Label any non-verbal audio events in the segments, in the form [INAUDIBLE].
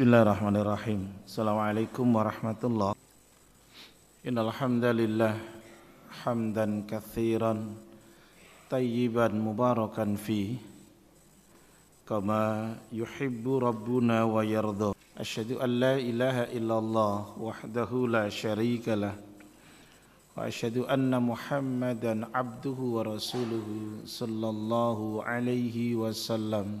Bismillahirrahmanirrahim. Assalamualaikum warahmatullahi Innal hamdalillah hamdan katsiran tayyiban mubarakan fi kama yuhibbu rabbuna wa yardha. Asyhadu an la ilaha illallah wahdahu la syarika lah wa asyhadu anna Muhammadan abduhu wa rasuluhu sallallahu alaihi wasallam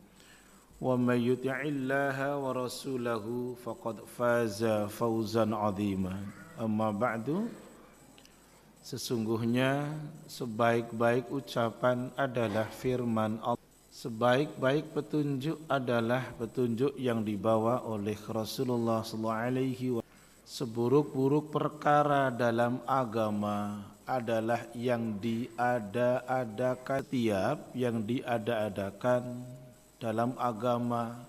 ومن يطع الله ورسوله فقد فاز فوزا عظيما أما بعد Sesungguhnya sebaik-baik ucapan adalah firman Allah Sebaik-baik petunjuk adalah petunjuk yang dibawa oleh Rasulullah SAW. Seburuk-buruk perkara dalam agama adalah yang diada-adakan tiap yang diada-adakan dalam agama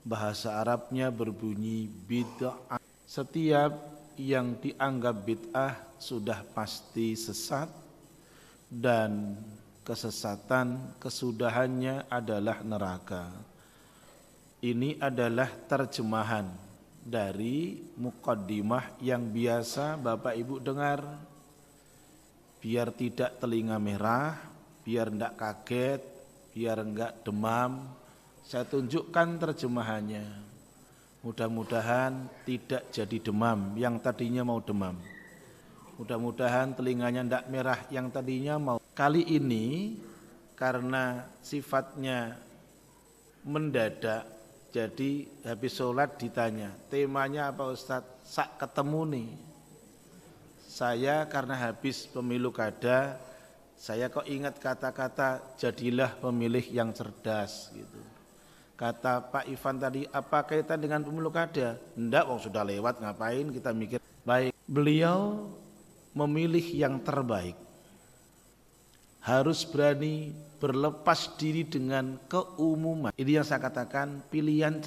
bahasa Arabnya berbunyi bid'ah. Setiap yang dianggap bid'ah sudah pasti sesat dan kesesatan kesudahannya adalah neraka. Ini adalah terjemahan dari mukaddimah yang biasa Bapak Ibu dengar biar tidak telinga merah, biar tidak kaget, biar enggak demam. Saya tunjukkan terjemahannya. Mudah-mudahan tidak jadi demam yang tadinya mau demam. Mudah-mudahan telinganya tidak merah yang tadinya mau Kali ini karena sifatnya mendadak, jadi habis sholat ditanya, temanya apa Ustadz? Sak ketemu nih. Saya karena habis pemilu kada, saya kok ingat kata-kata jadilah pemilih yang cerdas gitu. Kata Pak Ivan tadi, apa kaitan dengan pemilu kada? Enggak, wong sudah lewat ngapain kita mikir. Baik, beliau memilih yang terbaik harus berani berlepas diri dengan keumuman. Ini yang saya katakan pilihan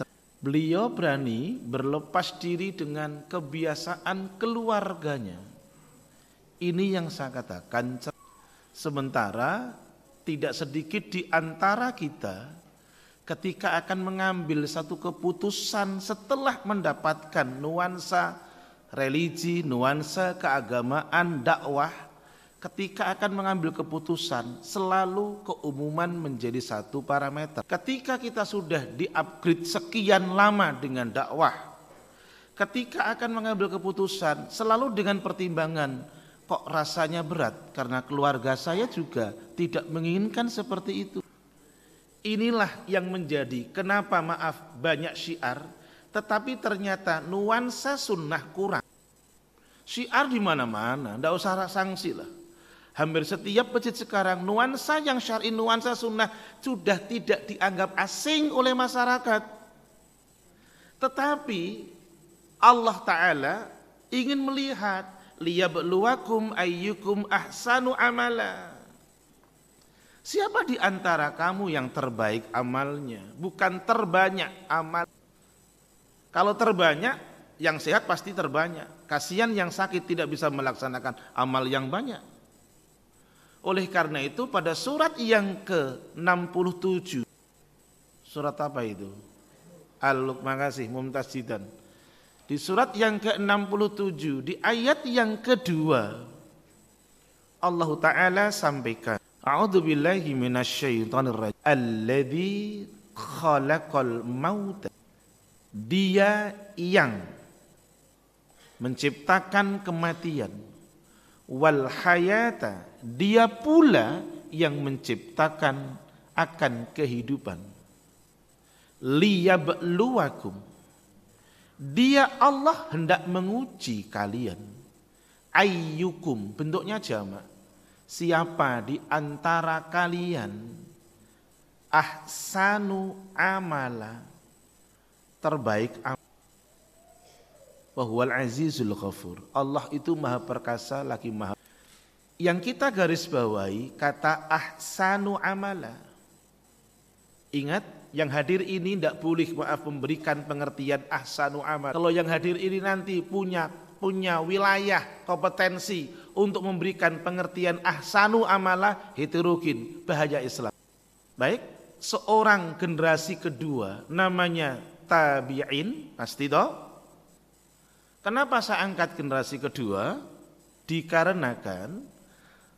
Beliau berani berlepas diri dengan kebiasaan keluarganya. Ini yang saya katakan. Sementara tidak sedikit di antara kita ketika akan mengambil satu keputusan setelah mendapatkan nuansa religi, nuansa keagamaan, dakwah, ketika akan mengambil keputusan selalu keumuman menjadi satu parameter. Ketika kita sudah di-upgrade sekian lama dengan dakwah, ketika akan mengambil keputusan selalu dengan pertimbangan kok rasanya berat karena keluarga saya juga tidak menginginkan seperti itu. Inilah yang menjadi kenapa maaf banyak syiar tetapi ternyata nuansa sunnah kurang. Syiar di mana-mana, tidak usah sanksi lah Hampir setiap masjid sekarang nuansa yang syar'i, nuansa sunnah sudah tidak dianggap asing oleh masyarakat. Tetapi Allah Ta'ala ingin melihat liyabluwakum ayyukum ahsanu amala. Siapa di antara kamu yang terbaik amalnya? Bukan terbanyak amal. Kalau terbanyak, yang sehat pasti terbanyak. Kasihan yang sakit tidak bisa melaksanakan amal yang banyak. Oleh karena itu pada surat yang ke-67 Surat apa itu? Al-Luq makasih Mumtaz Di surat yang ke-67 Di ayat yang kedua Allah Ta'ala sampaikan A'udhu billahi minasyaitanir rajim. Alladhi khalaqal mauta. Dia yang menciptakan kematian. Wal hayata. Dia pula yang menciptakan akan kehidupan. Liyabluwakum. Dia Allah hendak menguji kalian. Ayyukum. Bentuknya jamak siapa di antara kalian ahsanu amala terbaik Wahwal azizul ghafur. Allah itu maha perkasa lagi maha. Yang kita garis bawahi kata ahsanu amala. Ingat yang hadir ini tidak boleh maaf memberikan pengertian ahsanu amal. Kalau yang hadir ini nanti punya punya wilayah kompetensi untuk memberikan pengertian ahsanu amala heterogen bahaya Islam. Baik, seorang generasi kedua namanya tabi'in pasti toh Kenapa saya angkat generasi kedua? Dikarenakan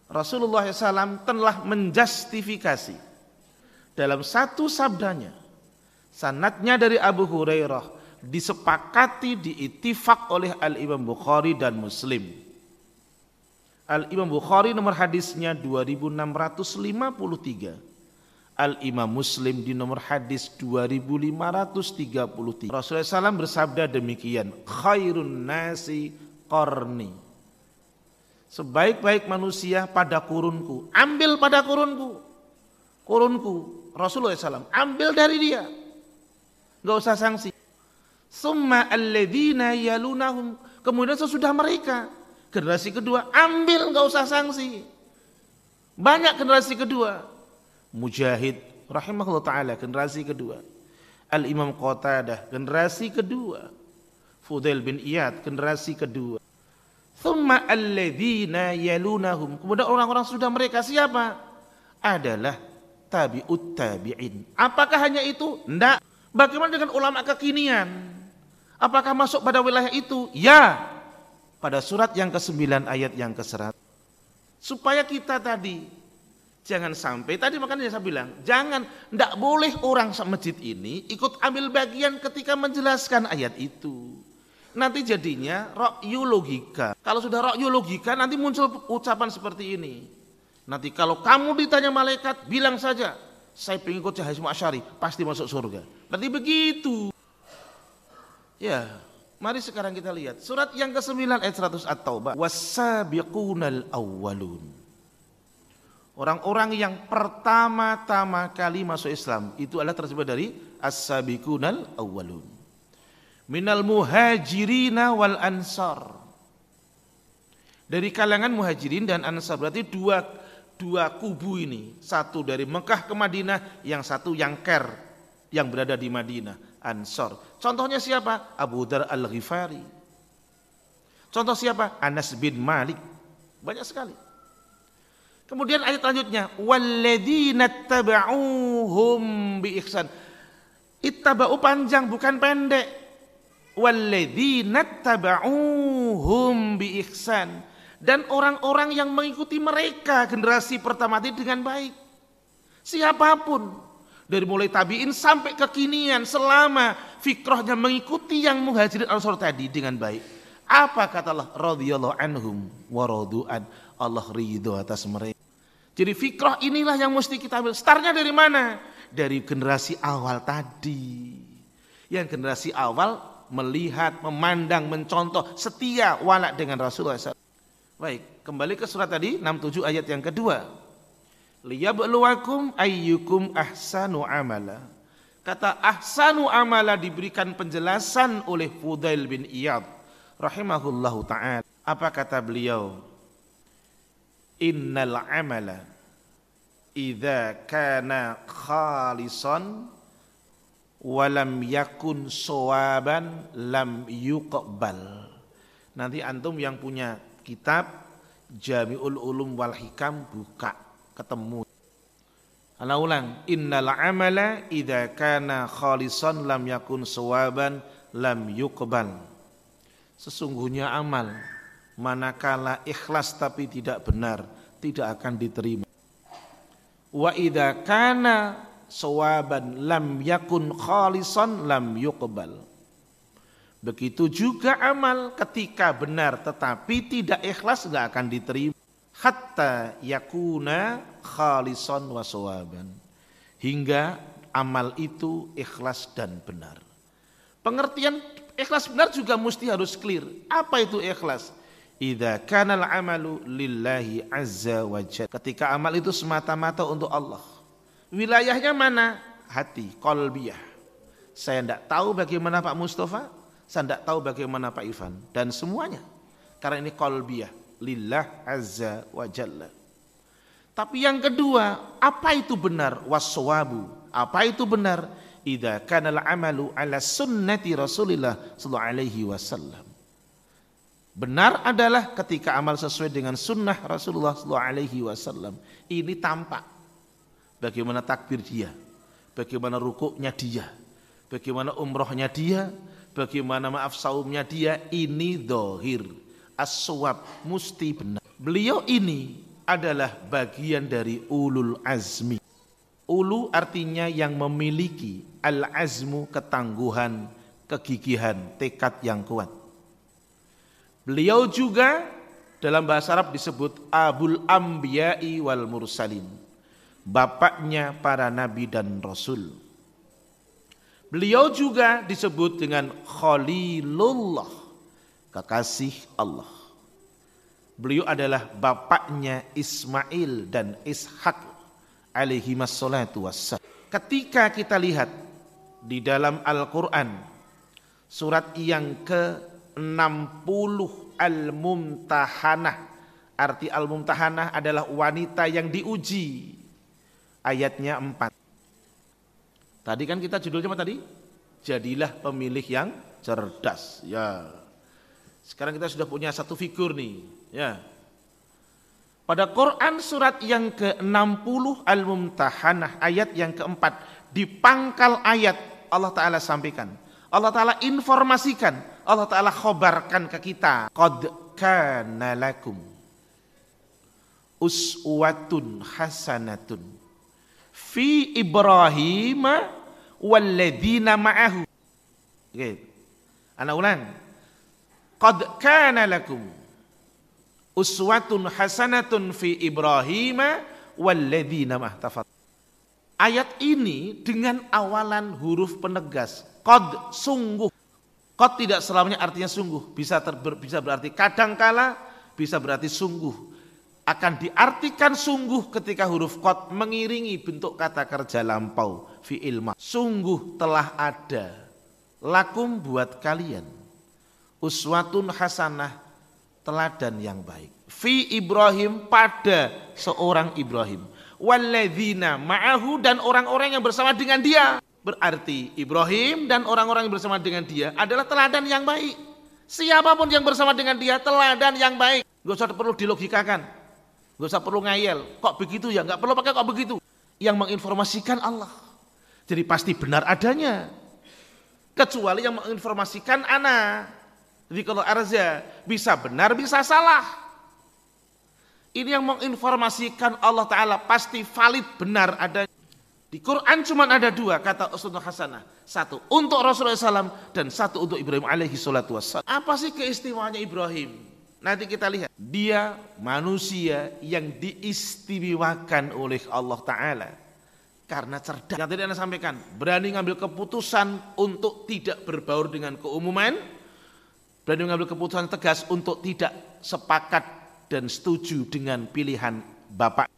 Rasulullah SAW telah menjustifikasi dalam satu sabdanya. Sanatnya dari Abu Hurairah disepakati diitifak oleh Al-Imam Bukhari dan Muslim. Al-Imam Bukhari nomor hadisnya 2653. Al-Imam Muslim di nomor hadis 2533. Rasulullah SAW bersabda demikian, khairun nasi korni. Sebaik-baik manusia pada kurunku, ambil pada kurunku. Kurunku, Rasulullah SAW, ambil dari dia. Gak usah sanksi. Summa alladhina yalunahum. Kemudian sesudah mereka, generasi kedua, ambil gak usah sanksi. Banyak generasi kedua, Mujahid rahimahullah taala generasi kedua. Al Imam Qatadah generasi kedua. Fudail bin Iyad generasi kedua. Thumma alladzina yalunahum. Kemudian orang-orang sudah mereka siapa? Adalah tabi'ut tabi'in. Apakah hanya itu? Tidak. Bagaimana dengan ulama kekinian? Apakah masuk pada wilayah itu? Ya. Pada surat yang ke-9 ayat yang ke-100. Supaya kita tadi Jangan sampai, tadi makanya saya bilang, jangan, tidak boleh orang masjid ini ikut ambil bagian ketika menjelaskan ayat itu. Nanti jadinya rokyu logika. Kalau sudah rokyu logika, nanti muncul ucapan seperti ini. Nanti kalau kamu ditanya malaikat, bilang saja, saya pengikut Cahaya Asyari, pasti masuk surga. Nanti begitu. Ya, mari sekarang kita lihat. Surat yang ke-9 ayat 100 At-Taubah. Wasabiqunal awwalun. Orang-orang yang pertama-tama kali masuk Islam itu adalah tersebut dari as-sabiqunal awwalun. Minal muhajirina wal ansar. Dari kalangan muhajirin dan ansar berarti dua dua kubu ini, satu dari Mekah ke Madinah, yang satu yang ker yang berada di Madinah, Ansar. Contohnya siapa? Abu Dar Al-Ghifari. Contoh siapa? Anas bin Malik. Banyak sekali. Kemudian ayat selanjutnya, walladzina tabauhum bi ihsan. Ittaba'u panjang bukan pendek. Walladzina tabauhum bi ihsan. Dan orang-orang yang mengikuti mereka generasi pertama itu dengan baik. Siapa pun dari mulai tabiin sampai kekinian selama fikrohnya mengikuti yang muhajirin ansor tadi dengan baik. Apa kata Allah radhiyallahu anhum wa radu'an Allah ridho atas mereka. Jadi fikrah inilah yang mesti kita ambil. Startnya dari mana? Dari generasi awal tadi. Yang generasi awal melihat, memandang, mencontoh, setia walak dengan Rasulullah SAW. Baik, kembali ke surat tadi 67 ayat yang kedua. Liyabluwakum ayyukum ahsanu amala. Kata ahsanu amala diberikan penjelasan oleh Fudail bin Iyad rahimahullahu taala. Apa kata beliau? innal amala idza kana khalisan walam yakun sawaban lam yuqbal nanti antum yang punya kitab Jami'ul Ulum wal Hikam buka ketemu. Ana ulang innal amala idza kana khalisan lam yakun sawaban lam yuqbal. Sesungguhnya amal manakala ikhlas tapi tidak benar tidak akan diterima. Wa idza kana sawaban lam yakun khalisan lam yuqbal. Begitu juga amal ketika benar tetapi tidak ikhlas nggak akan diterima. Hatta yakuna khalison wasawaban. Hingga amal itu ikhlas dan benar. Pengertian ikhlas benar juga mesti harus clear. Apa itu ikhlas? Idza kana amalu lillahi azza wa Ketika amal itu semata-mata untuk Allah. Wilayahnya mana? Hati, kolbiyah. Saya tidak tahu bagaimana Pak Mustafa, saya tidak tahu bagaimana Pak Ivan dan semuanya. Karena ini kolbiyah lillah azza wa jalla. Tapi yang kedua, apa itu benar? Waswabu. Apa itu benar? Idza kana al-amalu ala sunnati Rasulillah sallallahu alaihi wasallam. Benar adalah ketika amal sesuai dengan sunnah Rasulullah sallallahu alaihi wasallam. Ini tampak bagaimana takbir dia, bagaimana rukuknya dia, bagaimana umrohnya dia, bagaimana maaf saumnya dia ini dohir aswab musti benar. Beliau ini adalah bagian dari ulul azmi. Ulu artinya yang memiliki al azmu ketangguhan kegigihan tekad yang kuat. Beliau juga dalam bahasa Arab disebut abul ambiyai wal mursalin. Bapaknya para nabi dan rasul. Beliau juga disebut dengan Khalilullah, kekasih Allah. Beliau adalah bapaknya Ismail dan Ishak alaihi wassalatu wassalam. Ketika kita lihat di dalam Al-Quran surat yang ke-60 Al-Mumtahanah arti Al-Mumtahanah adalah wanita yang diuji ayatnya 4 Tadi kan kita judulnya apa tadi? Jadilah pemilih yang cerdas. Ya. Sekarang kita sudah punya satu figur nih, ya. Pada Quran surat yang ke-60 Al-Mumtahanah ayat yang keempat di pangkal ayat Allah Ta'ala sampaikan. Allah Ta'ala informasikan, Allah Ta'ala khobarkan ke kita. Qad kana lakum uswatun hasanatun fi Ibrahim walladzina ma'ahu. Oke. Anak ulang. Qad kana lakum uswatun hasanatun fi Ibrahim walladzina ma'tafat. Ayat ini dengan awalan huruf penegas. Qad sungguh. Qad tidak selamanya artinya sungguh. Bisa ter, bisa berarti kadangkala, bisa berarti sungguh akan diartikan sungguh ketika huruf kot mengiringi bentuk kata kerja lampau fi ilma. Sungguh telah ada lakum buat kalian uswatun hasanah teladan yang baik. Fi Ibrahim pada seorang Ibrahim. Walladzina ma'ahu dan orang-orang yang bersama dengan dia. Berarti Ibrahim dan orang-orang yang bersama dengan dia adalah teladan yang baik. Siapa pun yang bersama dengan dia teladan yang baik. Gak usah perlu dilogikakan Gak usah perlu ngayel. Kok begitu ya? Gak perlu pakai kok begitu. Yang menginformasikan Allah. Jadi pasti benar adanya. Kecuali yang menginformasikan anak. Jadi kalau arza bisa benar bisa salah. Ini yang menginformasikan Allah Ta'ala pasti valid benar adanya. Di Quran cuma ada dua kata Rasulullah Hasanah. Satu untuk Rasulullah SAW dan satu untuk Ibrahim alaihi salatu wassalam. Apa sih keistimewaannya Ibrahim? Nanti kita lihat, dia manusia yang diistimewakan oleh Allah Ta'ala. Karena cerdas. Yang tadi Anda sampaikan, berani ngambil keputusan untuk tidak berbaur dengan keumuman, berani mengambil keputusan tegas untuk tidak sepakat dan setuju dengan pilihan Bapak.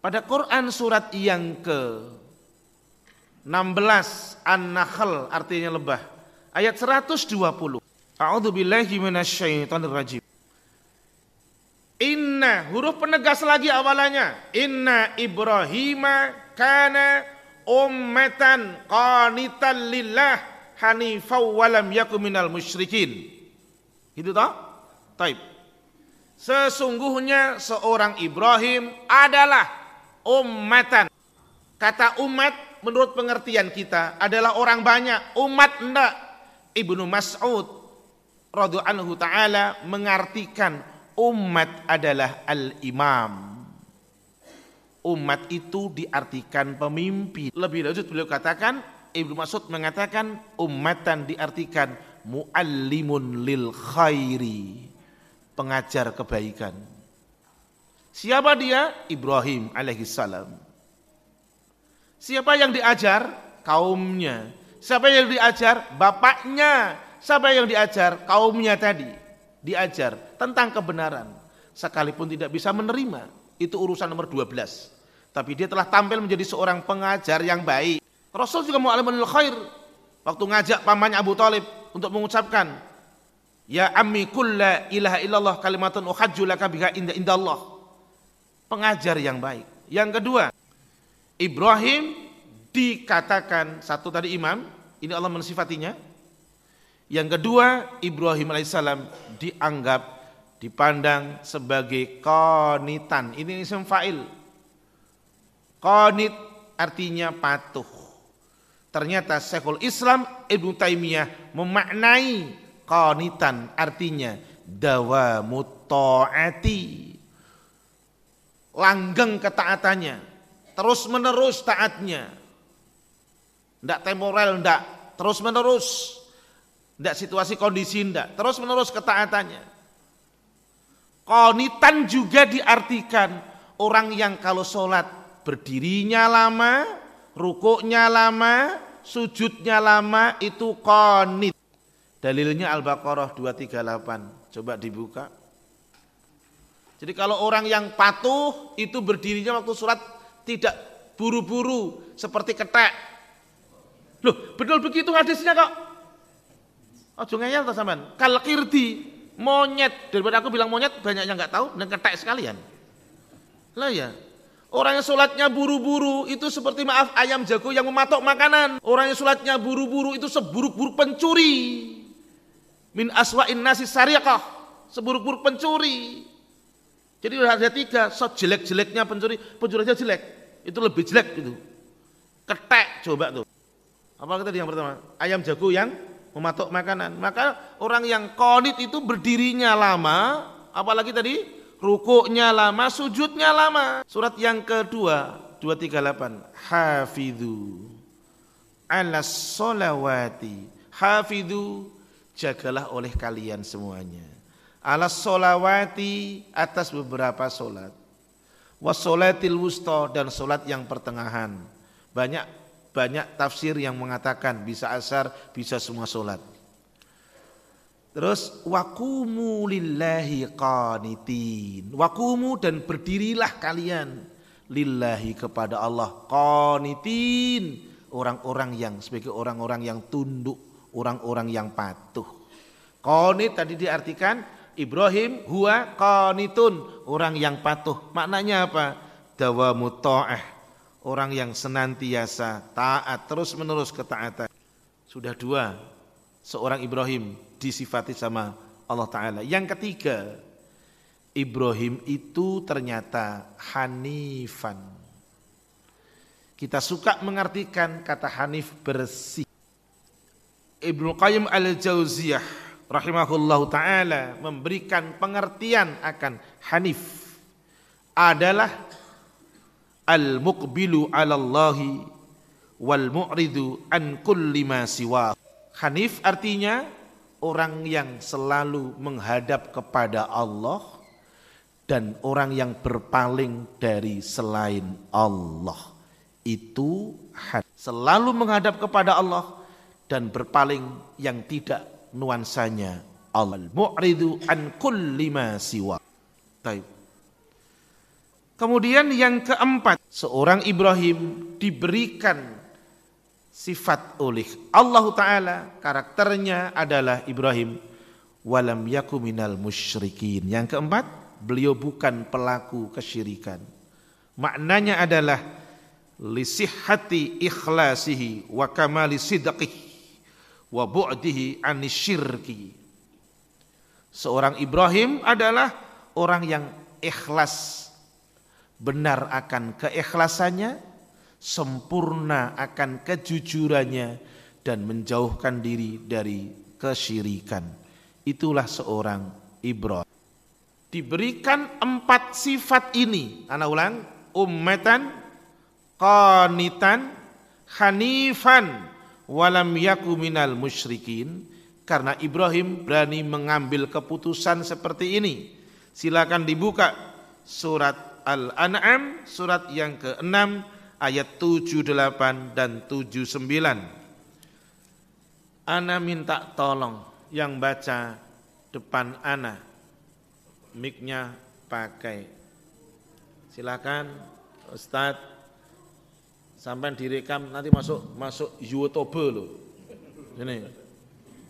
Pada Quran surat yang ke 16 An-Nahl artinya lebah ayat 120. A'udzu billahi minasyaitonir rajim. Inna huruf penegas lagi awalannya. Inna Ibrahim kana ummatan qanitan lillah hanifau walam yakum minal musyrikin. Itu toh? Taib. Sesungguhnya seorang Ibrahim adalah ummatan. Kata umat menurut pengertian kita adalah orang banyak. Umat enggak. Ibnu Mas'ud anhu taala mengartikan umat adalah al-imam. Umat itu diartikan pemimpin. Lebih lanjut beliau katakan, Ibnu Mas'ud mengatakan umatan diartikan muallimun lil khairi, pengajar kebaikan. Siapa dia? Ibrahim alaihissalam. Siapa yang diajar? Kaumnya. Siapa yang diajar? Bapaknya. Siapa yang diajar? Kaumnya tadi. Diajar tentang kebenaran. Sekalipun tidak bisa menerima. Itu urusan nomor 12. Tapi dia telah tampil menjadi seorang pengajar yang baik. Rasul juga mu'alimunil khair. Waktu ngajak pamannya Abu Talib untuk mengucapkan Ya ammi kulla ilaha illallah kalimatun uhajju laka biha inda inda Allah. Pengajar yang baik. Yang kedua, Ibrahim dikatakan satu tadi imam, ini Allah mensifatinya. Yang kedua, Ibrahim alaihissalam dianggap dipandang sebagai konitan. Ini isim fa'il. Konit artinya patuh. Ternyata Syekhul Islam Ibnu Taimiyah memaknai qanitan artinya dawamut taati. Langgeng ketaatannya, terus menerus taatnya. Ndak temporal ndak, terus menerus. Ndak situasi kondisi ndak, terus menerus ketaatannya. Qanitan juga diartikan orang yang kalau sholat berdirinya lama, rukuknya lama, sujudnya lama itu konit. Dalilnya Al-Baqarah 238. Coba dibuka. Jadi kalau orang yang patuh itu berdirinya waktu surat tidak buru-buru seperti ketek. Loh, betul begitu hadisnya kok. Ojo ngeyel to sampean. Kal kirdi, monyet. Daripada aku bilang monyet banyak yang nggak tahu dan ketek sekalian. Lah ya, Orang yang sholatnya buru-buru itu seperti maaf ayam jago yang mematok makanan. Orang yang sholatnya buru-buru itu seburuk-buruk pencuri. Min aswa'in nasi syariqah. Seburuk-buruk pencuri. Jadi ada tiga, so jelek-jeleknya pencuri, pencuri aja jelek. Itu lebih jelek gitu. Ketek coba tuh. Apa tadi yang pertama? Ayam jago yang mematok makanan. Maka orang yang konit itu berdirinya lama, apalagi tadi rukuknya lama, sujudnya lama. Surat yang kedua, 238. Hafidhu ala solawati. Hafidhu, jagalah oleh kalian semuanya. Ala solawati atas beberapa solat. Wasolatil wusta dan solat yang pertengahan. Banyak banyak tafsir yang mengatakan bisa asar, bisa semua solat. Terus wakumu lillahi qanitin. Wakumu dan berdirilah kalian lillahi kepada Allah qanitin. Orang-orang yang sebagai orang-orang yang tunduk, orang-orang yang patuh. Qanit tadi diartikan Ibrahim huwa qanitun, orang yang patuh. Maknanya apa? Dawamu ta'ah, orang yang senantiasa taat terus-menerus ketaatan. Sudah dua, seorang Ibrahim disifati sama Allah Ta'ala. Yang ketiga, Ibrahim itu ternyata hanifan. Kita suka mengartikan kata hanif bersih. Ibnu Qayyim al-Jauziyah rahimahullahu taala memberikan pengertian akan hanif adalah al-muqbilu 'ala Allahi wal mu'ridu an kulli ma siwa. Hanif artinya orang yang selalu menghadap kepada Allah dan orang yang berpaling dari selain Allah. Itu selalu menghadap kepada Allah dan berpaling yang tidak nuansanya Allah. Mu'ridu an kulli ma siwa. Kemudian yang keempat, seorang Ibrahim diberikan sifat oleh Allah Ta'ala karakternya adalah Ibrahim. Walam yaku minal musyrikin. Yang keempat beliau bukan pelaku kesyirikan. Maknanya adalah lisihati ikhlasihi wa kamali sidqih wa bu'dihi anisyirki seorang Ibrahim adalah orang yang ikhlas. Benar akan keikhlasannya sempurna akan kejujurannya dan menjauhkan diri dari kesyirikan. Itulah seorang Ibrahim. Diberikan empat sifat ini. Anak ulang. Ummatan, qanitan, hanifan, walam yaku minal musyrikin. karena Ibrahim berani mengambil keputusan seperti ini. Silakan dibuka surat Al-An'am surat yang ke-6 ayat 78 dan 79. Ana minta tolong yang baca depan ana. Miknya pakai. Silakan Ustaz sampai direkam nanti masuk masuk YouTube loh. Ini.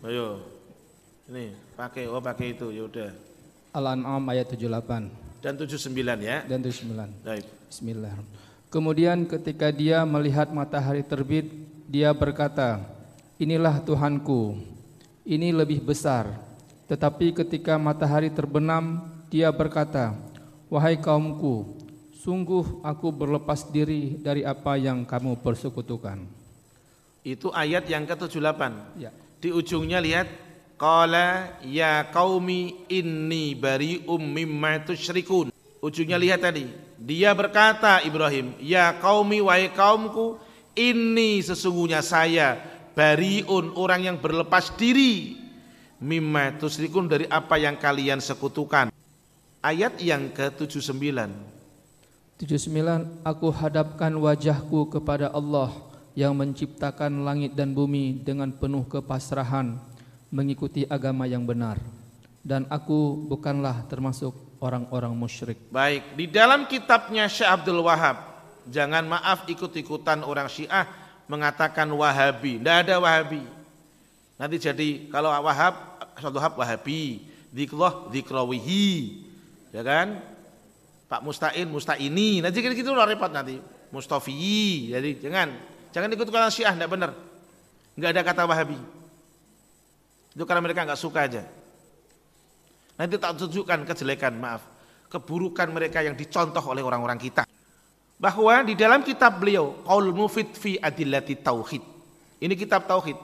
Ayo. Ini pakai oh pakai itu ya udah. Al-An'am ayat 78 dan 79 ya. Dan 79. Baik. Bismillah. Kemudian ketika dia melihat matahari terbit, dia berkata, "Inilah Tuhanku. Ini lebih besar." Tetapi ketika matahari terbenam, dia berkata, "Wahai kaumku, sungguh aku berlepas diri dari apa yang kamu persekutukan." Itu ayat yang ke-78. Ya. Di ujungnya lihat qala ya qaumi inni bari'um mimma tusyrikun. Ujungnya lihat tadi. Dia berkata Ibrahim, "Ya qaumi wahai kaumku, ini sesungguhnya saya bariun orang yang berlepas diri mimma tusyrikun dari apa yang kalian sekutukan." Ayat yang ke-79. 79 Aku hadapkan wajahku kepada Allah yang menciptakan langit dan bumi dengan penuh kepasrahan mengikuti agama yang benar dan aku bukanlah termasuk orang-orang musyrik. Baik, di dalam kitabnya Syekh Abdul Wahab, jangan maaf ikut-ikutan orang Syiah mengatakan Wahabi. Tidak ada Wahabi. Nanti jadi kalau Wahab, Abdul Wahab Wahabi, Dikloh, Dikrowihi, ya kan? Pak Mustain, Mustaini, nanti gitu, gitu repot nanti. Mustafi, jadi jangan Jangan ikut kalau Syiah, tidak benar. Enggak ada kata Wahabi. Itu karena mereka enggak suka aja. Nanti tak tunjukkan kejelekan, maaf, keburukan mereka yang dicontoh oleh orang-orang kita. Bahwa di dalam kitab beliau, Qaul Mufid fi Adillati Tauhid. Ini kitab tauhid.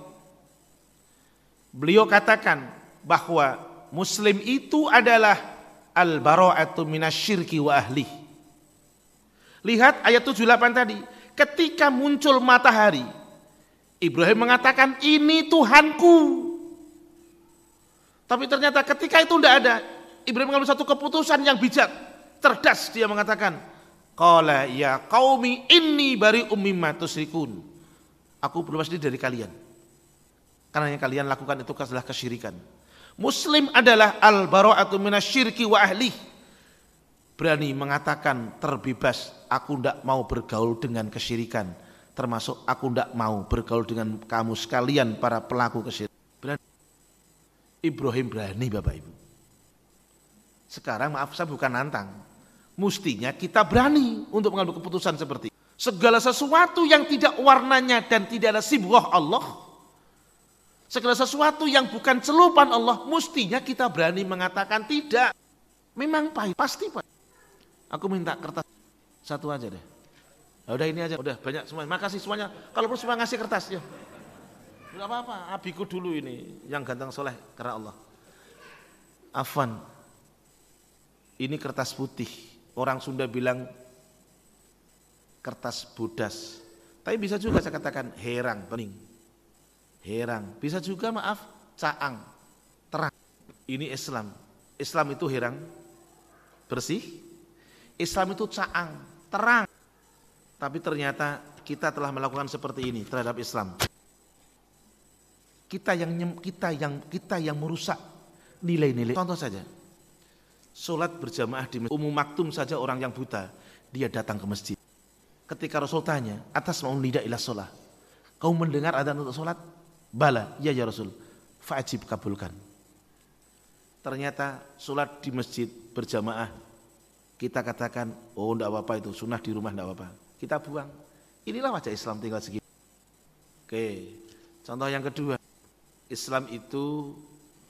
Beliau katakan bahwa muslim itu adalah al-bara'atu minasyirki wa ahli. Lihat ayat 78 tadi ketika muncul matahari, Ibrahim mengatakan ini Tuhanku. Tapi ternyata ketika itu tidak ada, Ibrahim mengambil satu keputusan yang bijak, cerdas dia mengatakan, Qala ya qaumi inni bari ummimma tusrikun. Aku berlepas diri dari kalian. Karena yang kalian lakukan itu adalah kesyirikan. Muslim adalah al-bara'atu minasyirki wa ahli. Berani mengatakan terbebas aku tidak mau bergaul dengan kesyirikan. Termasuk aku tidak mau bergaul dengan kamu sekalian para pelaku kesyirikan. Ibrahim berani Bapak Ibu. Sekarang maaf saya bukan nantang. Mustinya kita berani untuk mengambil keputusan seperti itu. Segala sesuatu yang tidak warnanya dan tidak ada sibghah Allah. Segala sesuatu yang bukan celupan Allah. Mustinya kita berani mengatakan tidak. Memang pahit, pasti pahit. Aku minta kertas satu aja deh. Ya udah ini aja, udah banyak semuanya. Makasih semuanya. Kalau perlu semua ngasih kertas ya. Tidak apa-apa, abiku dulu ini yang ganteng soleh karena Allah. Afan, ini kertas putih. Orang Sunda bilang kertas bodas. Tapi bisa juga saya katakan herang, bening. Herang. Bisa juga maaf, caang, terang. Ini Islam. Islam itu herang, bersih. Islam itu caang, terang. Tapi ternyata kita telah melakukan seperti ini terhadap Islam. Kita yang kita yang kita yang merusak nilai-nilai. Contoh saja. Salat berjamaah di masjid. Umum maktum saja orang yang buta, dia datang ke masjid. Ketika Rasul tanya, atas mau nida ilah sholat. Kau mendengar ada untuk sholat? Bala, ya ya Rasul. Fa'ajib kabulkan. Ternyata sholat di masjid berjamaah kita katakan, oh enggak apa-apa itu, sunnah di rumah enggak apa-apa. Kita buang. Inilah wajah Islam tinggal segini. Oke, contoh yang kedua. Islam itu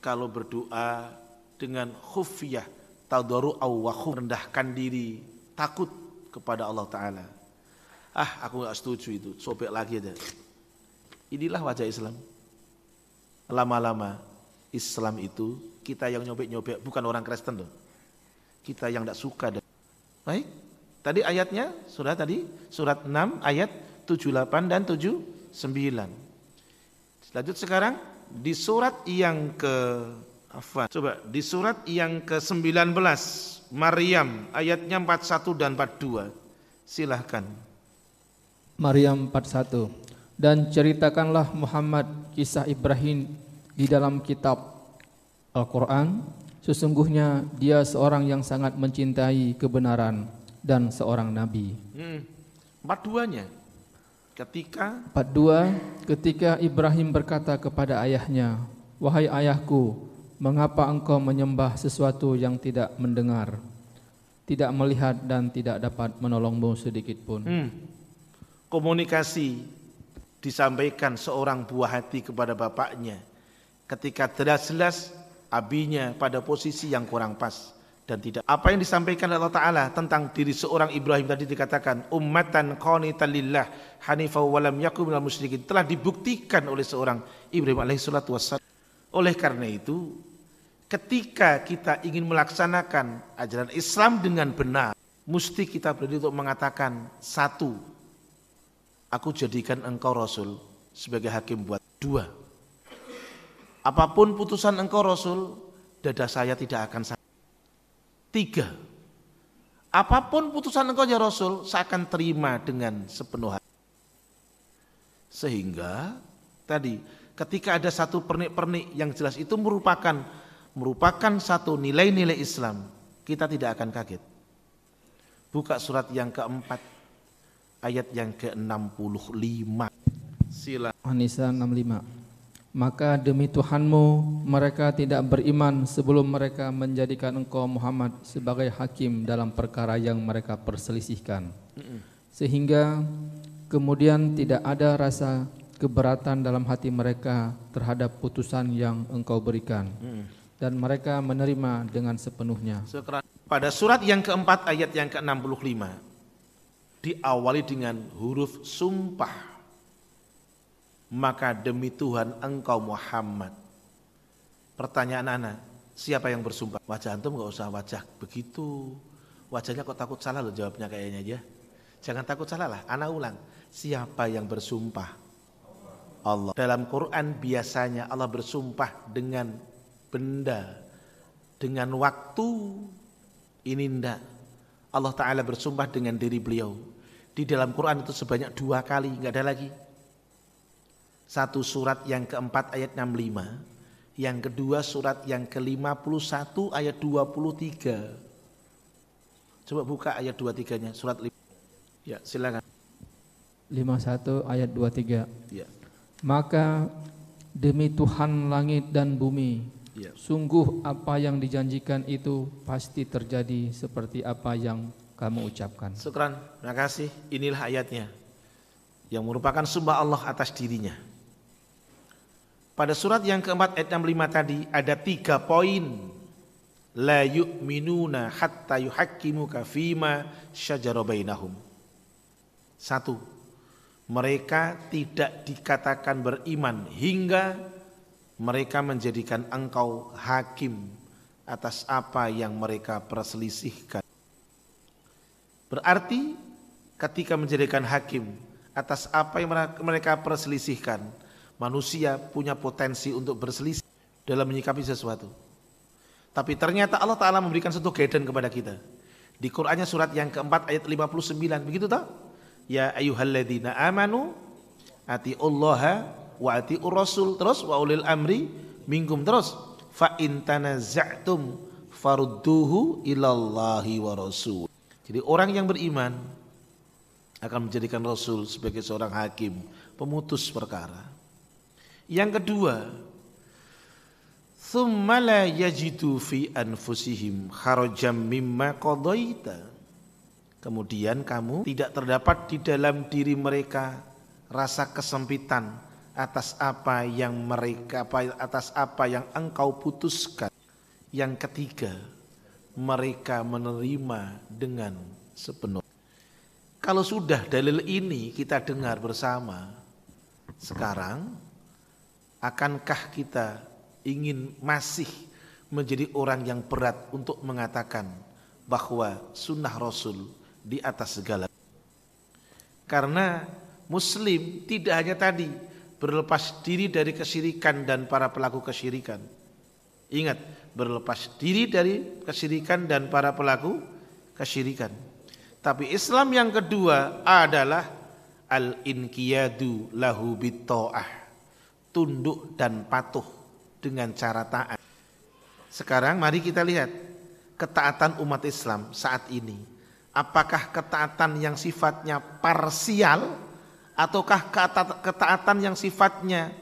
kalau berdoa dengan khufiyah, tadaru awahu, rendahkan diri, takut kepada Allah Ta'ala. Ah, aku enggak setuju itu, sobek lagi aja. Inilah wajah Islam. Lama-lama Islam itu kita yang nyobek-nyobek, bukan orang Kristen loh kita yang tidak suka. Baik, tadi ayatnya surat tadi surat 6 ayat 78 dan 79. Lanjut sekarang di surat yang ke apa? Coba di surat yang ke-19 Maryam ayatnya 41 dan 42. Silahkan. Maryam 41 dan ceritakanlah Muhammad kisah Ibrahim di dalam kitab Al-Quran sesungguhnya dia seorang yang sangat mencintai kebenaran dan seorang nabi. Hmm. Empat duanya. Ketika Empat dua, ketika Ibrahim berkata kepada ayahnya, Wahai ayahku, mengapa engkau menyembah sesuatu yang tidak mendengar, tidak melihat dan tidak dapat menolongmu sedikit pun? hmm, komunikasi disampaikan seorang buah hati kepada bapaknya ketika jelas-jelas abinya pada posisi yang kurang pas dan tidak. Apa yang disampaikan Allah Taala tentang diri seorang Ibrahim tadi dikatakan ummatan qanitan lillah hanifah wa lam yakun minal musyrikin telah dibuktikan oleh seorang Ibrahim alaihi salatu wassalam. Oleh karena itu ketika kita ingin melaksanakan ajaran Islam dengan benar mesti kita berani untuk mengatakan satu aku jadikan engkau rasul sebagai hakim buat. Dua apa pun putusan engkau rasul dada saya tidak akan sakit tiga. Apa pun putusan engkau ya rasul saya akan terima dengan sepenuh hati. Sehingga tadi ketika ada satu pernik-pernik yang jelas itu merupakan merupakan satu nilai-nilai Islam kita tidak akan kaget. Buka surat yang keempat ayat yang ke-65. Sila. An-Nisa 65 Maka demi Tuhanmu mereka tidak beriman sebelum mereka menjadikan engkau Muhammad sebagai hakim dalam perkara yang mereka perselisihkan. Sehingga kemudian tidak ada rasa keberatan dalam hati mereka terhadap putusan yang engkau berikan. Dan mereka menerima dengan sepenuhnya. Pada surat yang keempat ayat yang ke-65 diawali dengan huruf sumpah. Maka demi Tuhan engkau Muhammad. Pertanyaan anak, siapa yang bersumpah? Wajah antum nggak usah wajah begitu. Wajahnya kok takut salah loh jawabnya kayaknya aja. Jangan takut salah lah. Anak ulang. Siapa yang bersumpah? Allah. Dalam Quran biasanya Allah bersumpah dengan benda, dengan waktu. Ini ndak. Allah Ta'ala bersumpah dengan diri beliau. Di dalam Quran itu sebanyak dua kali, nggak ada lagi. Satu surat yang keempat ayat 65. Yang kedua surat yang ke-51 ayat 23. Coba buka ayat 23-nya surat 5. Ya, silakan. 51 ayat 23. Ya. Maka demi Tuhan langit dan bumi, Ya. sungguh apa yang dijanjikan itu pasti terjadi seperti apa yang kamu ucapkan. Syukran, terima kasih. Inilah ayatnya yang merupakan sumpah Allah atas dirinya. Pada surat yang keempat ayat 65 tadi ada tiga poin. La yu'minuna hatta yuhakkimuka fima syajara bainahum. Satu, mereka tidak dikatakan beriman hingga mereka menjadikan engkau hakim atas apa yang mereka perselisihkan. Berarti ketika menjadikan hakim atas apa yang mereka perselisihkan, manusia punya potensi untuk berselisih dalam menyikapi sesuatu. Tapi ternyata Allah Ta'ala memberikan satu guidance kepada kita. Di Qur'annya surat yang keempat ayat 59. Begitu tak? Ya ayuhalladzina amanu atiullaha wa atiur rasul. Terus wa ulil amri minkum. Terus fa in tanaza'tum farudduhu ilallahi wa rasul. Jadi orang yang beriman akan menjadikan Rasul sebagai seorang hakim, pemutus perkara. Yang kedua, thumma la yajidu fi anfusihim kharajam mimma qadaita. Kemudian kamu tidak terdapat di dalam diri mereka rasa kesempitan atas apa yang mereka atas apa yang engkau putuskan. Yang ketiga, mereka menerima dengan sepenuh. Kalau sudah dalil ini kita dengar bersama, sekarang akankah kita ingin masih menjadi orang yang berat untuk mengatakan bahwa sunnah Rasul di atas segala. Karena Muslim tidak hanya tadi berlepas diri dari kesyirikan dan para pelaku kesyirikan. Ingat, berlepas diri dari kesyirikan dan para pelaku kesyirikan. Tapi Islam yang kedua adalah al-inqiyadu lahu bitta'ah. Tunduk dan patuh dengan cara taat. Sekarang mari kita lihat ketaatan umat Islam saat ini. Apakah ketaatan yang sifatnya parsial ataukah ketaatan yang sifatnya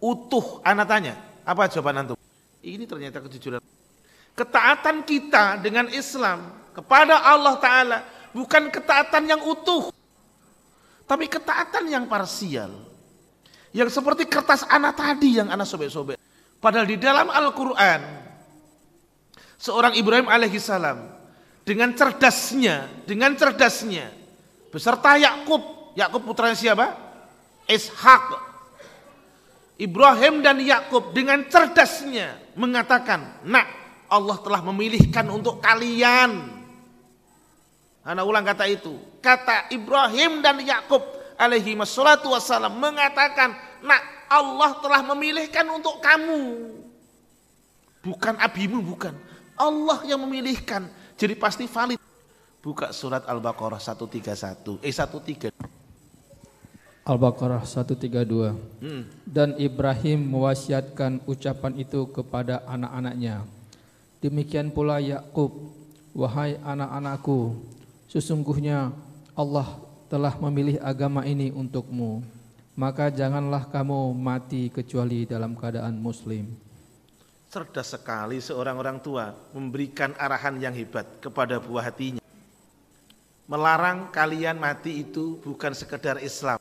utuh? Anak tanya, apa jawaban antum? Ini ternyata kejujuran. Ketaatan kita dengan Islam kepada Allah Ta'ala bukan ketaatan yang utuh. Tapi ketaatan yang parsial. Yang seperti kertas anak tadi yang anak sobek-sobek. Padahal di dalam Al-Quran, seorang Ibrahim alaihissalam dengan cerdasnya, dengan cerdasnya, beserta Yakub, Yakub putranya siapa? Ishak. Ibrahim dan Yakub dengan cerdasnya mengatakan, "Nak, Allah telah memilihkan untuk kalian." Anak ulang kata itu. Kata Ibrahim dan Yakub alaihi wassalatu wassalam mengatakan, "Nak, Allah telah memilihkan untuk kamu." Bukan abimu, bukan. Allah yang memilihkan. Jadi pasti valid. Buka surat Al-Baqarah 131. Eh 13. Al-Baqarah 132. Hmm. Dan Ibrahim mewasiatkan ucapan itu kepada anak-anaknya. Demikian pula Yakub, wahai anak-anakku, sesungguhnya Allah telah memilih agama ini untukmu. Maka janganlah kamu mati kecuali dalam keadaan muslim. Cerdas sekali seorang orang tua memberikan arahan yang hebat kepada buah hatinya. Melarang kalian mati itu bukan sekedar Islam,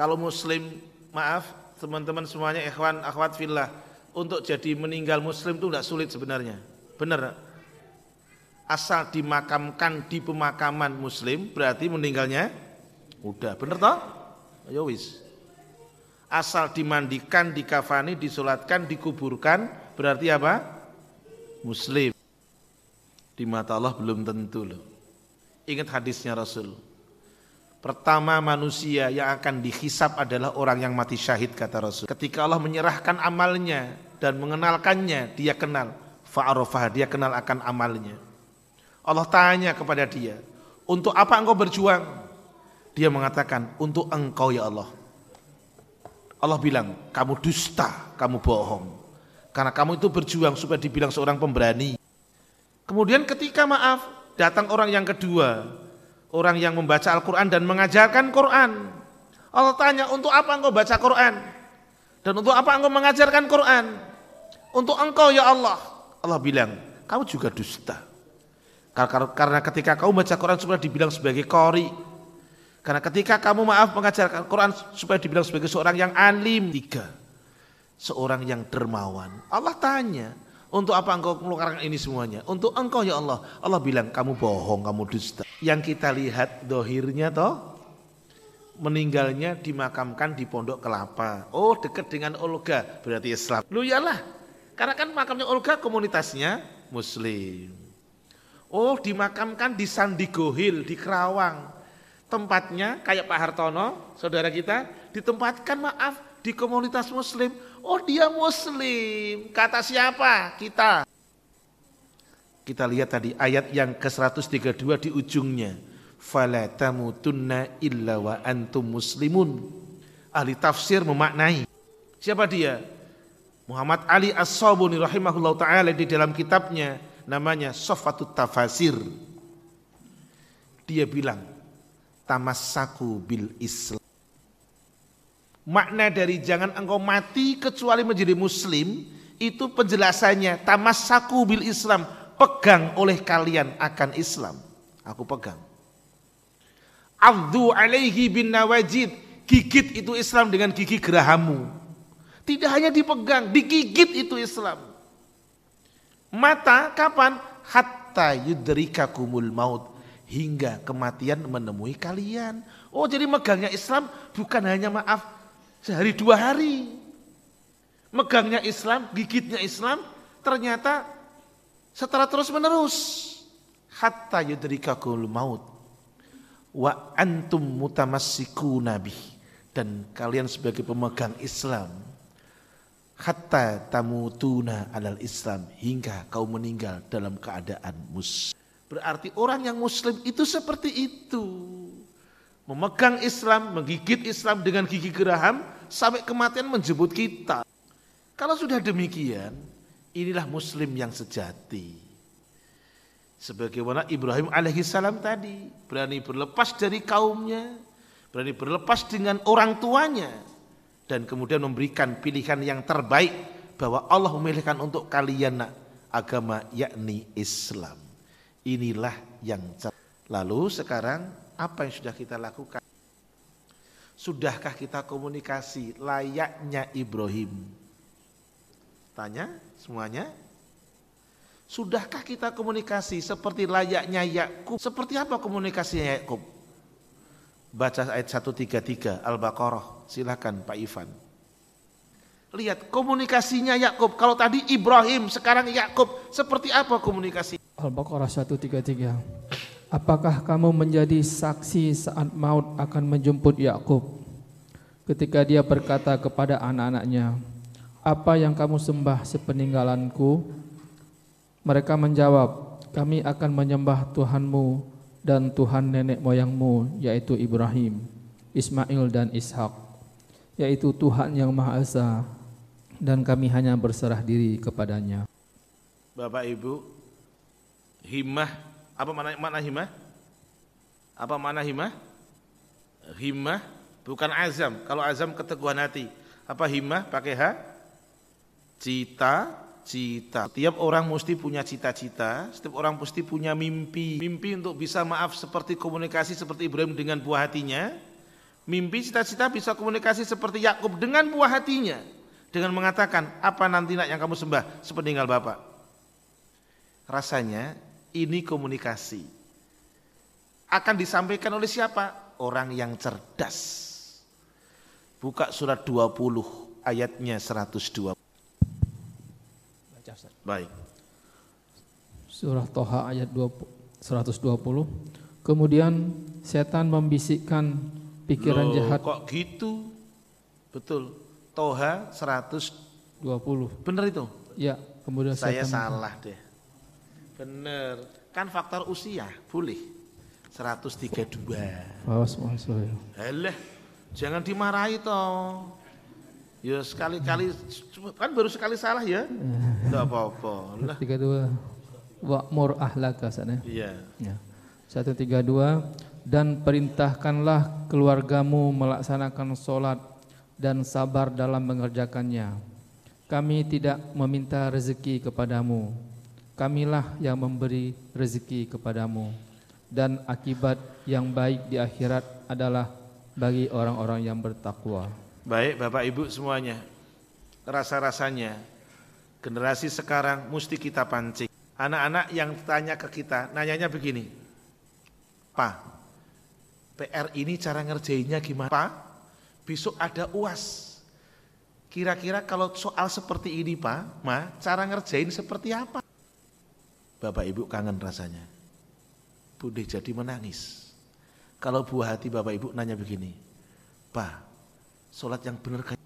kalau muslim, maaf teman-teman semuanya ikhwan akhwat fillah, untuk jadi meninggal muslim itu tidak sulit sebenarnya. Benar. Asal dimakamkan di pemakaman muslim berarti meninggalnya udah. Benar toh? Ayo wis. Asal dimandikan, dikafani, disolatkan, dikuburkan berarti apa? Muslim. Di mata Allah belum tentu loh. Ingat hadisnya Rasul. Pertama manusia yang akan dihisap adalah orang yang mati syahid kata Rasul. Ketika Allah menyerahkan amalnya dan mengenalkannya, dia kenal. Fa'arofah, dia kenal akan amalnya. Allah tanya kepada dia, untuk apa engkau berjuang? Dia mengatakan, untuk engkau ya Allah. Allah bilang, kamu dusta, kamu bohong. Karena kamu itu berjuang supaya dibilang seorang pemberani. Kemudian ketika maaf, datang orang yang kedua, orang yang membaca Al-Quran dan mengajarkan Quran. Allah tanya, untuk apa engkau baca Quran? Dan untuk apa engkau mengajarkan Quran? Untuk engkau ya Allah. Allah bilang, kamu juga dusta. Karena ketika kamu baca Quran supaya dibilang sebagai kori. Karena ketika kamu maaf mengajarkan Quran supaya dibilang sebagai seorang yang alim. Tiga, seorang yang dermawan. Allah tanya, untuk apa engkau mengeluarkan ini semuanya? Untuk engkau ya Allah. Allah bilang kamu bohong, kamu dusta. Yang kita lihat dohirnya toh meninggalnya dimakamkan di pondok kelapa. Oh dekat dengan Olga berarti Islam. Lu yalah, karena kan makamnya Olga komunitasnya Muslim. Oh dimakamkan di Sandigo Hill di Kerawang. Tempatnya kayak Pak Hartono, saudara kita, ditempatkan maaf di komunitas Muslim. Oh dia muslim. Kata siapa? Kita. Kita lihat tadi ayat yang ke-132 di ujungnya. Fala tamutunna illa wa antum muslimun. Ahli tafsir memaknai. Siapa dia? Muhammad Ali As-Sabuni rahimahullah ta'ala di dalam kitabnya namanya Sofatut Tafasir. Dia bilang, tamassaku bil Islam. Makna dari jangan engkau mati kecuali menjadi muslim itu penjelasannya tamassaku bil Islam, pegang oleh kalian akan Islam. Aku pegang. Abdu alaihi bin nawajid, gigit itu Islam dengan gigi gerahamu. Tidak hanya dipegang, digigit itu Islam. Mata kapan? Hatta yudrikakumul maut hingga kematian menemui kalian. Oh jadi megangnya Islam bukan hanya maaf Sehari dua hari. Megangnya Islam, gigitnya Islam, ternyata setelah terus menerus. Hatta yudrikakul maut. Wa antum mutamassiku nabi. dan kalian sebagai pemegang Islam hatta tamutuna alal Islam hingga kau meninggal dalam keadaan muslim. Berarti orang yang muslim itu seperti itu. Memegang Islam, menggigit Islam dengan gigi geraham sampai kematian menjemput kita. Kalau sudah demikian, inilah muslim yang sejati. Sebagaimana Ibrahim alaihissalam tadi berani berlepas dari kaumnya, berani berlepas dengan orang tuanya, dan kemudian memberikan pilihan yang terbaik bahwa Allah memilihkan untuk kalian agama yakni Islam. Inilah yang lalu sekarang apa yang sudah kita lakukan? Sudahkah kita komunikasi layaknya Ibrahim? Tanya semuanya. Sudahkah kita komunikasi seperti layaknya Yakub? Seperti apa komunikasinya Yakub? Baca ayat 133 Al-Baqarah. Silakan Pak Ivan. Lihat komunikasinya Yakub. Kalau tadi Ibrahim, sekarang Yakub. Seperti apa komunikasi? Al-Baqarah 133. Apakah kamu menjadi saksi saat maut akan menjemput Yakub? Ketika dia berkata kepada anak-anaknya, "Apa yang kamu sembah sepeninggalanku?" Mereka menjawab, "Kami akan menyembah Tuhanmu dan Tuhan nenek moyangmu yaitu Ibrahim, Ismail dan Ishak, yaitu Tuhan yang Maha Esa dan kami hanya berserah diri kepadanya. Bapak Ibu, himah, apa mana mana himah? Apa mana himah? Himah bukan azam. Kalau azam keteguhan hati. Apa himah pakai ha? Cita, cita. Setiap orang mesti punya cita-cita, setiap orang mesti punya mimpi. Mimpi untuk bisa maaf seperti komunikasi seperti Ibrahim dengan buah hatinya. Mimpi cita-cita bisa komunikasi seperti Yakub dengan buah hatinya. Dengan mengatakan, apa nanti nak yang kamu sembah sepeninggal Bapak. Rasanya ini komunikasi. Akan disampaikan oleh siapa? Orang yang cerdas. Buka surat 20 ayatnya 120. Baik. Surah Toha ayat 20, 120. Kemudian setan membisikkan pikiran Loh, jahat. Kok gitu? Betul. Toha 120. Benar itu? Ya, kemudian Saya salah deh. Benar. Kan faktor usia, boleh. 132. Awas. Alah, jangan dimarahi toh. Ya sekali-kali kan baru sekali salah ya. Enggak apa-apa. Lah, 32 Wa'mur ahlaka sana. iya. Ya. 132 dan perintahkanlah keluargamu melaksanakan sholat dan sabar dalam mengerjakannya. Kami tidak meminta rezeki kepadamu. Kamilah yang memberi rezeki kepadamu. Dan akibat yang baik di akhirat adalah bagi orang-orang yang bertakwa. Baik Bapak Ibu semuanya. Rasa-rasanya generasi sekarang mesti kita pancing. Anak-anak yang tanya ke kita, nanyanya begini. Pak, PR ini cara ngerjainnya gimana? Pak, besok ada UAS. Kira-kira kalau soal seperti ini Pak, Ma, cara ngerjain seperti apa? Bapak Ibu kangen rasanya. Bude jadi menangis. Kalau buah hati Bapak Ibu nanya begini, Pak, sholat yang benar kayak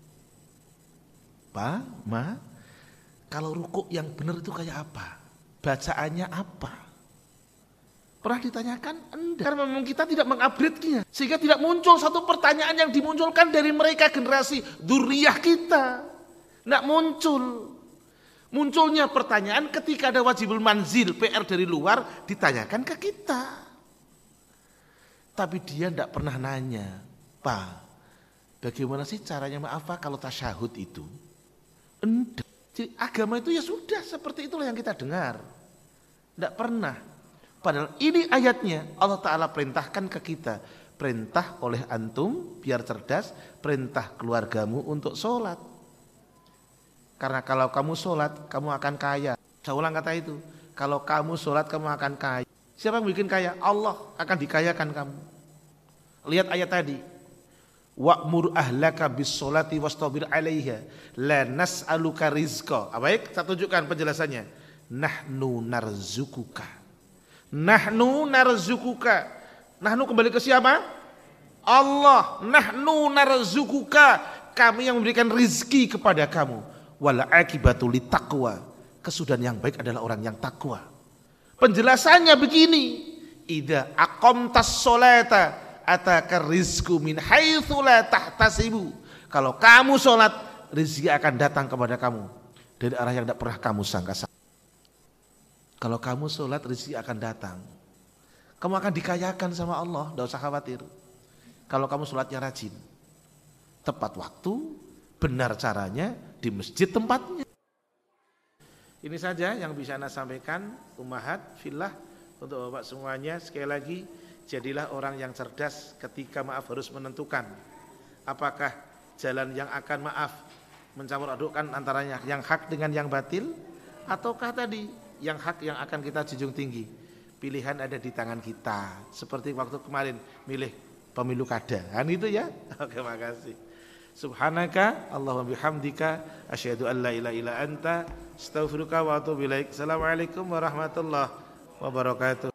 Pak, Ma, kalau rukuk yang benar itu kayak apa? Bacaannya apa? Pernah ditanyakan? Enggak. Karena memang kita tidak mengupgrade-nya. Sehingga tidak muncul satu pertanyaan yang dimunculkan dari mereka generasi duriyah kita. Tidak muncul. Munculnya pertanyaan ketika ada wajibul manzil PR dari luar ditanyakan ke kita. Tapi dia tidak pernah nanya, Pak, bagaimana sih caranya maaf Pak kalau tasyahud itu? Enggak. Jadi agama itu ya sudah seperti itulah yang kita dengar. Tidak pernah. Padahal ini ayatnya Allah Ta'ala perintahkan ke kita. Perintah oleh antum biar cerdas, perintah keluargamu untuk sholat. Karena kalau kamu sholat, kamu akan kaya. Saya ulang kata itu. Kalau kamu sholat, kamu akan kaya. Siapa yang bikin kaya? Allah akan dikayakan kamu. Lihat ayat tadi. Wa'mur ahlaka bis sholati wastabir alaiha. La nas'aluka rizqa. Ah, baik, saya tunjukkan penjelasannya. Nahnu narzukuka. Nahnu narzukuka. Nahnu kembali ke siapa? Allah. Nahnu narzukuka. Kami yang memberikan rizki kepada kamu. Wala akibatu taqwa. Kesudahan yang baik adalah orang yang takwa. Penjelasannya begini. Ida aqamtas solata ataka rizku min haitsu tahtasibu. Kalau kamu sholat rizki akan datang kepada kamu. Dari arah yang tidak pernah kamu sangka kalau kamu sholat rizki akan datang kamu akan dikayakan sama Allah tidak usah khawatir kalau kamu sholatnya rajin. Tepat waktu, benar caranya, di masjid tempatnya. Ini saja yang bisa Anda sampaikan, Umahat, Filah, untuk Bapak semuanya. Sekali lagi, jadilah orang yang cerdas ketika maaf harus menentukan. Apakah jalan yang akan maaf mencampur adukkan antaranya yang hak dengan yang batil ataukah tadi yang hak yang akan kita junjung tinggi pilihan ada di tangan kita seperti waktu kemarin milih pemilu kada. Kan itu ya. [LAUGHS] Oke, makasih. Subhanaka Allahumma bihamdika asyhadu an la ilaha illa anta astaghfiruka wa atubu ilaik. Assalamualaikum warahmatullahi wabarakatuh.